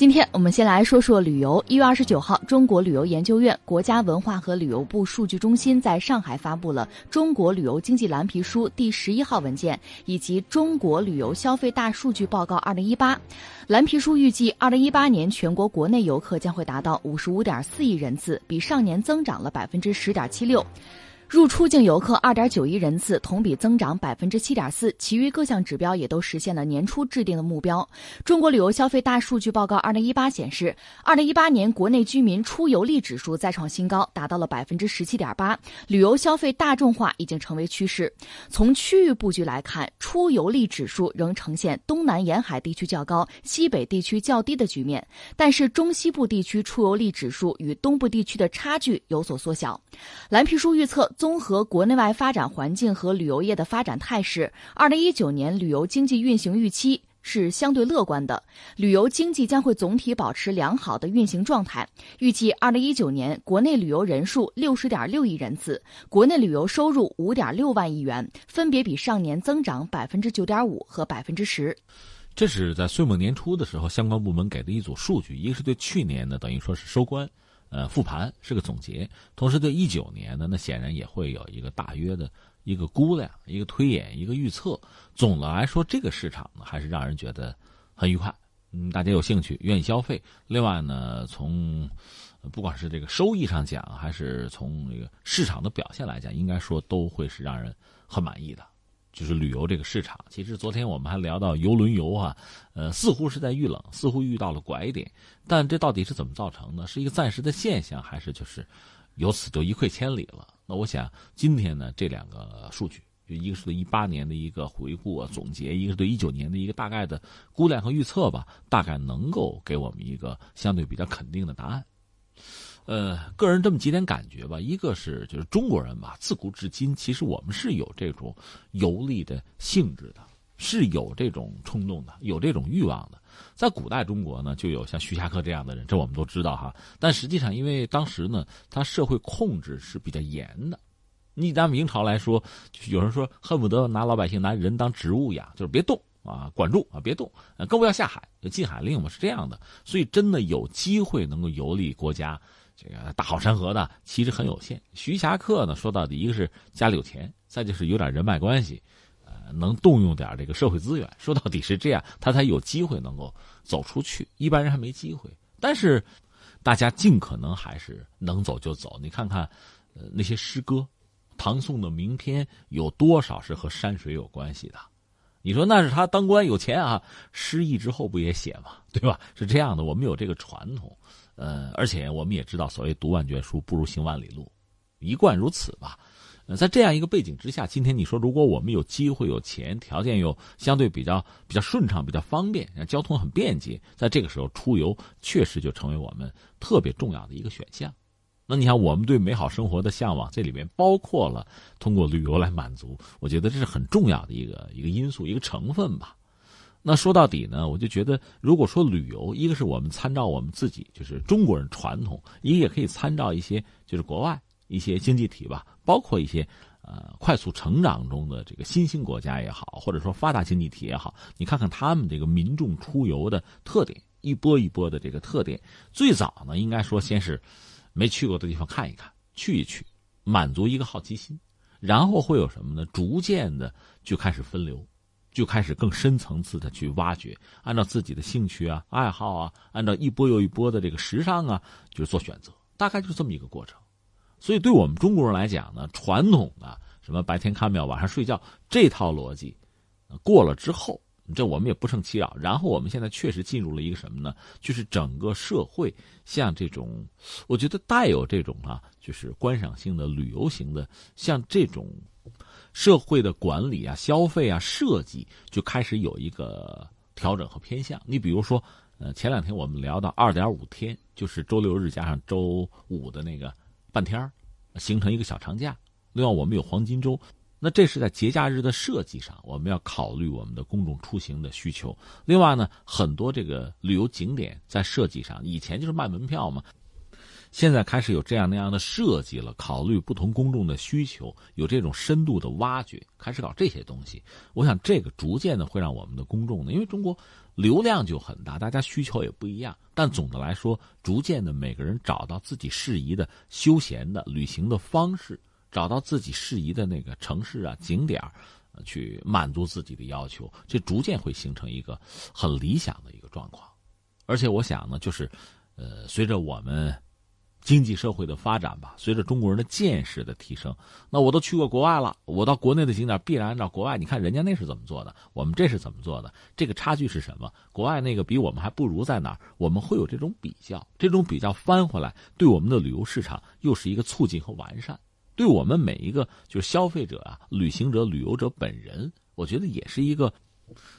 今天我们先来说说旅游。一月二十九号，中国旅游研究院、国家文化和旅游部数据中心在上海发布了《中国旅游经济蓝皮书》第十一号文件以及《中国旅游消费大数据报告二零一八》。蓝皮书预计，二零一八年全国国内游客将会达到五十五点四亿人次，比上年增长了百分之十点七六。入出境游客二点九亿人次，同比增长百分之七点四，其余各项指标也都实现了年初制定的目标。中国旅游消费大数据报告二零一八显示，二零一八年国内居民出游力指数再创新高，达到了百分之十七点八，旅游消费大众化已经成为趋势。从区域布局来看，出游力指数仍呈现东南沿海地区较高、西北地区较低的局面，但是中西部地区出游力指数与东部地区的差距有所缩小。蓝皮书预测。综合国内外发展环境和旅游业的发展态势，二零一九年旅游经济运行预期是相对乐观的，旅游经济将会总体保持良好的运行状态。预计二零一九年国内旅游人数六十点六亿人次，国内旅游收入五点六万亿元，分别比上年增长百分之九点五和百分之十。这是在岁末年初的时候，相关部门给的一组数据，一个是对去年呢，等于说是收官。呃，复盘是个总结，同时对一九年呢，那显然也会有一个大约的一个估量、一个推演、一个预测。总的来说，这个市场呢，还是让人觉得很愉快，嗯，大家有兴趣，愿意消费。另外呢，从不管是这个收益上讲，还是从这个市场的表现来讲，应该说都会是让人很满意的。就是旅游这个市场，其实昨天我们还聊到游轮游啊，呃，似乎是在遇冷，似乎遇到了拐点，但这到底是怎么造成的？是一个暂时的现象，还是就是由此就一溃千里了？那我想今天呢，这两个数据，就一个是对一八年的一个回顾啊总结，一个是对一九年的一个大概的估量和预测吧，大概能够给我们一个相对比较肯定的答案。呃，个人这么几点感觉吧，一个是就是中国人吧，自古至今其实我们是有这种游历的性质的，是有这种冲动的，有这种欲望的。在古代中国呢，就有像徐霞客这样的人，这我们都知道哈。但实际上，因为当时呢，他社会控制是比较严的。你拿明朝来说，有人说恨不得拿老百姓拿人当植物养，就是别动啊，管住啊，别动，更不要下海，禁海令嘛是这样的。所以真的有机会能够游历国家。这个大好山河的其实很有限。徐霞客呢，说到底，一个是家里有钱，再就是有点人脉关系，呃，能动用点这个社会资源。说到底是这样，他才有机会能够走出去，一般人还没机会。但是，大家尽可能还是能走就走。你看看，呃，那些诗歌，唐宋的名篇有多少是和山水有关系的？你说那是他当官有钱啊，失意之后不也写吗？对吧？是这样的，我们有这个传统。呃，而且我们也知道，所谓读万卷书不如行万里路，一贯如此吧。呃，在这样一个背景之下，今天你说，如果我们有机会、有钱，条件又相对比较比较顺畅、比较方便，交通很便捷，在这个时候出游，确实就成为我们特别重要的一个选项。那你看，我们对美好生活的向往，这里面包括了通过旅游来满足，我觉得这是很重要的一个一个因素、一个成分吧。那说到底呢，我就觉得，如果说旅游，一个是我们参照我们自己，就是中国人传统；一个也可以参照一些，就是国外一些经济体吧，包括一些呃快速成长中的这个新兴国家也好，或者说发达经济体也好，你看看他们这个民众出游的特点，一波一波的这个特点。最早呢，应该说先是没去过的地方看一看，去一去，满足一个好奇心，然后会有什么呢？逐渐的就开始分流。就开始更深层次的去挖掘，按照自己的兴趣啊、爱好啊，按照一波又一波的这个时尚啊，就是做选择，大概就是这么一个过程。所以，对我们中国人来讲呢，传统的什么白天看庙、晚上睡觉这套逻辑过了之后，这我们也不胜其扰。然后，我们现在确实进入了一个什么呢？就是整个社会像这种，我觉得带有这种啊，就是观赏性的旅游型的，像这种。社会的管理啊、消费啊、设计就开始有一个调整和偏向。你比如说，呃，前两天我们聊到二点五天，就是周六日加上周五的那个半天形成一个小长假。另外，我们有黄金周，那这是在节假日的设计上，我们要考虑我们的公众出行的需求。另外呢，很多这个旅游景点在设计上，以前就是卖门票嘛。现在开始有这样那样的设计了，考虑不同公众的需求，有这种深度的挖掘，开始搞这些东西。我想这个逐渐的会让我们的公众呢，因为中国流量就很大，大家需求也不一样，但总的来说，逐渐的每个人找到自己适宜的休闲的旅行的方式，找到自己适宜的那个城市啊景点儿去满足自己的要求，这逐渐会形成一个很理想的一个状况。而且我想呢，就是，呃，随着我们经济社会的发展吧，随着中国人的见识的提升，那我都去过国外了，我到国内的景点必然按照国外，你看人家那是怎么做的，我们这是怎么做的，这个差距是什么？国外那个比我们还不如在哪儿？我们会有这种比较，这种比较翻回来，对我们的旅游市场又是一个促进和完善，对我们每一个就是消费者啊、旅行者、旅游者本人，我觉得也是一个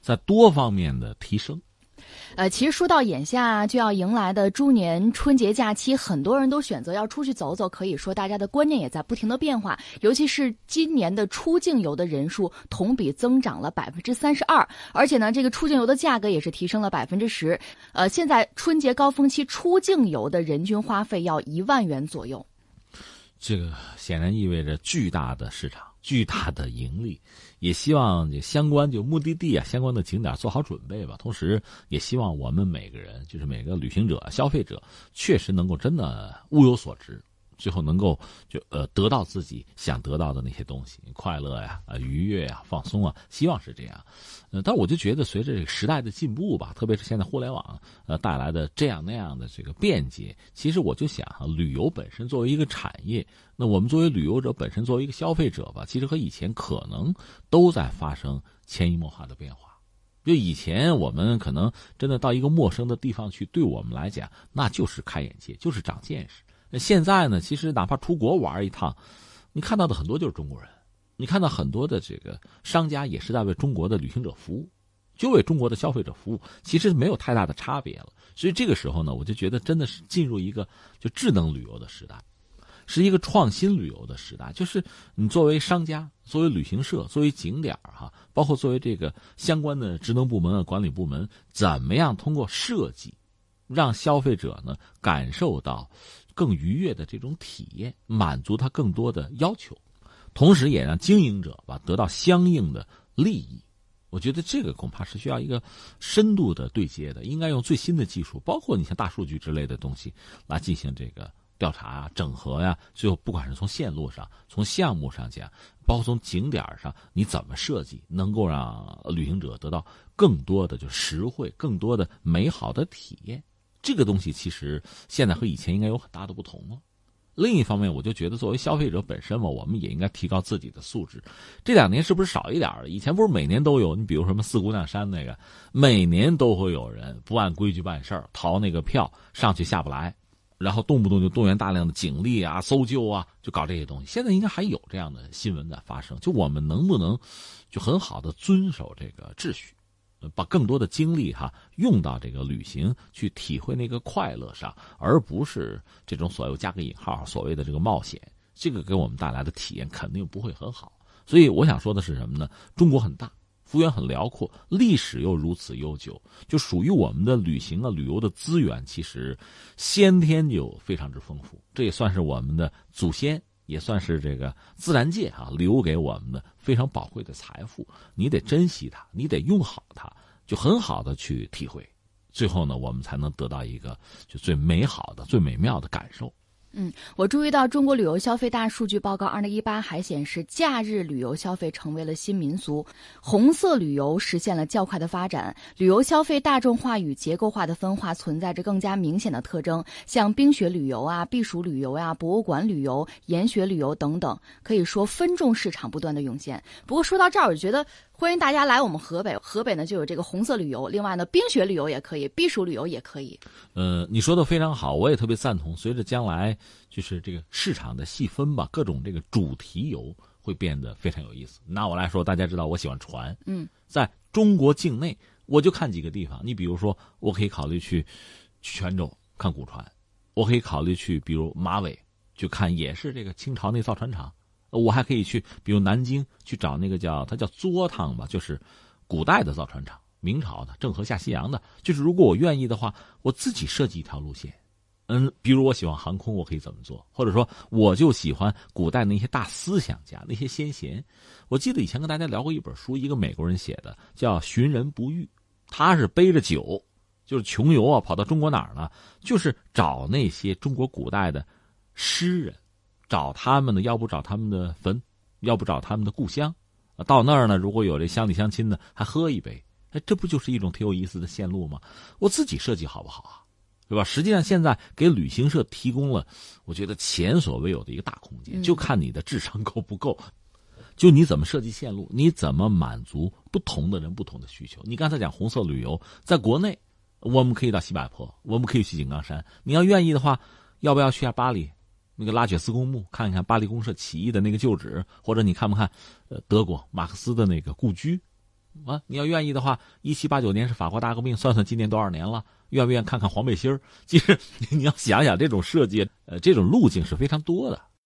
在多方面的提升。呃，其实说到眼下就要迎来的猪年春节假期，很多人都选择要出去走走。可以说，大家的观念也在不停的变化。尤其是今年的出境游的人数同比增长了百分之三十二，而且呢，这个出境游的价格也是提升了百分之十。呃，现在春节高峰期出境游的人均花费要一万元左右，这个显然意味着巨大的市场。巨大的盈利，也希望就相关就目的地啊，相关的景点做好准备吧。同时，也希望我们每个人，就是每个旅行者、消费者，确实能够真的物有所值。最后能够就呃得到自己想得到的那些东西，快乐呀、啊愉悦呀、放松啊，希望是这样。呃，但我就觉得随着时代的进步吧，特别是现在互联网呃带来的这样那样的这个便捷，其实我就想，旅游本身作为一个产业，那我们作为旅游者本身作为一个消费者吧，其实和以前可能都在发生潜移默化的变化。就以前我们可能真的到一个陌生的地方去，对我们来讲那就是开眼界，就是长见识。那现在呢？其实哪怕出国玩一趟，你看到的很多就是中国人，你看到很多的这个商家也是在为中国的旅行者服务，就为中国的消费者服务，其实没有太大的差别了。所以这个时候呢，我就觉得真的是进入一个就智能旅游的时代，是一个创新旅游的时代。就是你作为商家、作为旅行社、作为景点哈，包括作为这个相关的职能部门、管理部门，怎么样通过设计，让消费者呢感受到。更愉悦的这种体验，满足他更多的要求，同时也让经营者吧得到相应的利益。我觉得这个恐怕是需要一个深度的对接的，应该用最新的技术，包括你像大数据之类的东西来进行这个调查啊、整合呀。最后，不管是从线路上、从项目上讲，包括从景点上，你怎么设计，能够让旅行者得到更多的就实惠、更多的美好的体验。这个东西其实现在和以前应该有很大的不同了。另一方面，我就觉得作为消费者本身嘛，我们也应该提高自己的素质。这两年是不是少一点了？以前不是每年都有？你比如什么四姑娘山那个，每年都会有人不按规矩办事儿，逃那个票上去下不来，然后动不动就动员大量的警力啊、搜救啊，就搞这些东西。现在应该还有这样的新闻在发生。就我们能不能就很好的遵守这个秩序？把更多的精力哈用到这个旅行去体会那个快乐上，而不是这种所谓加个引号所谓的这个冒险，这个给我们带来的体验肯定不会很好。所以我想说的是什么呢？中国很大，幅员很辽阔，历史又如此悠久，就属于我们的旅行啊旅游的资源其实先天就非常之丰富，这也算是我们的祖先。也算是这个自然界啊留给我们的非常宝贵的财富，你得珍惜它，你得用好它，就很好的去体会，最后呢，我们才能得到一个就最美好的、最美妙的感受。嗯，我注意到中国旅游消费大数据报告二零一八还显示，假日旅游消费成为了新民俗，红色旅游实现了较快的发展，旅游消费大众化与结构化的分化存在着更加明显的特征，像冰雪旅游啊、避暑旅游呀、博物馆旅游、研学旅游等等，可以说分众市场不断的涌现。不过说到这儿，我觉得。欢迎大家来我们河北，河北呢就有这个红色旅游，另外呢冰雪旅游也可以，避暑旅游也可以。呃，你说的非常好，我也特别赞同。随着将来就是这个市场的细分吧，各种这个主题游会变得非常有意思。拿我来说，大家知道我喜欢船，嗯，在中国境内我就看几个地方。你比如说，我可以考虑去去泉州看古船，我可以考虑去比如马尾去看，也是这个清朝那造船厂。我还可以去，比如南京去找那个叫它叫作汤吧，就是古代的造船厂，明朝的郑和下西洋的。就是如果我愿意的话，我自己设计一条路线，嗯，比如我喜欢航空，我可以怎么做？或者说，我就喜欢古代那些大思想家、那些先贤。我记得以前跟大家聊过一本书，一个美国人写的，叫《寻人不遇》。他是背着酒，就是穷游啊，跑到中国哪儿呢？就是找那些中国古代的诗人，找他们的，要不找他们的坟，要不找他们的故乡。到那儿呢，如果有这乡里乡亲的，还喝一杯。哎，这不就是一种挺有意思的线路吗？我自己设计好不好啊？对吧？实际上，现在给旅行社提供了，我觉得前所未有的一个大空间，就看你的智商够不够，就你怎么设计线路，你怎么满足不同的人不同的需求。你刚才讲红色旅游，在国内，我们可以到西柏坡，我们可以去井冈山。你要愿意的话，要不要去下巴黎，那个拉雪斯公墓，看一看巴黎公社起义的那个旧址，或者你看不看，呃，德国马克思的那个故居？啊，你要愿意的话，一七八九年是法国大革命，算算今年多少年了？愿不愿看看黄背心儿？其实你要想想，这种设计，呃，这种路径是非常多的。